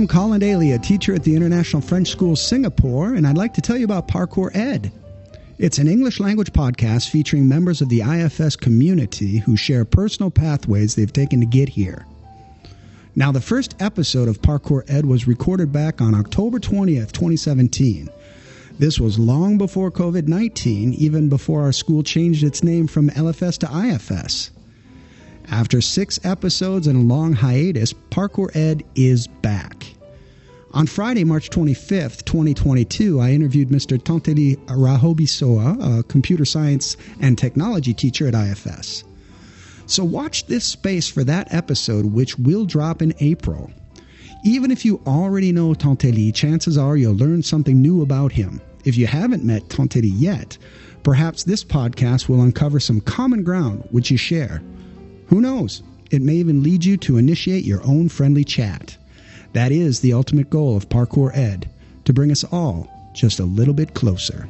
I'm Colin Dailey, a teacher at the International French School Singapore, and I'd like to tell you about Parkour ED. It's an English language podcast featuring members of the IFS community who share personal pathways they've taken to get here. Now, the first episode of Parkour ED was recorded back on October 20th, 2017. This was long before COVID 19, even before our school changed its name from LFS to IFS. After six episodes and a long hiatus, Parkour ED is back. On Friday, March 25th, 2022, I interviewed Mr. Tantely Rahobisoa, a computer science and technology teacher at IFS. So watch this space for that episode, which will drop in April. Even if you already know Tantely, chances are you'll learn something new about him. If you haven't met Tantely yet, perhaps this podcast will uncover some common ground which you share. Who knows? It may even lead you to initiate your own friendly chat. That is the ultimate goal of Parkour ED to bring us all just a little bit closer.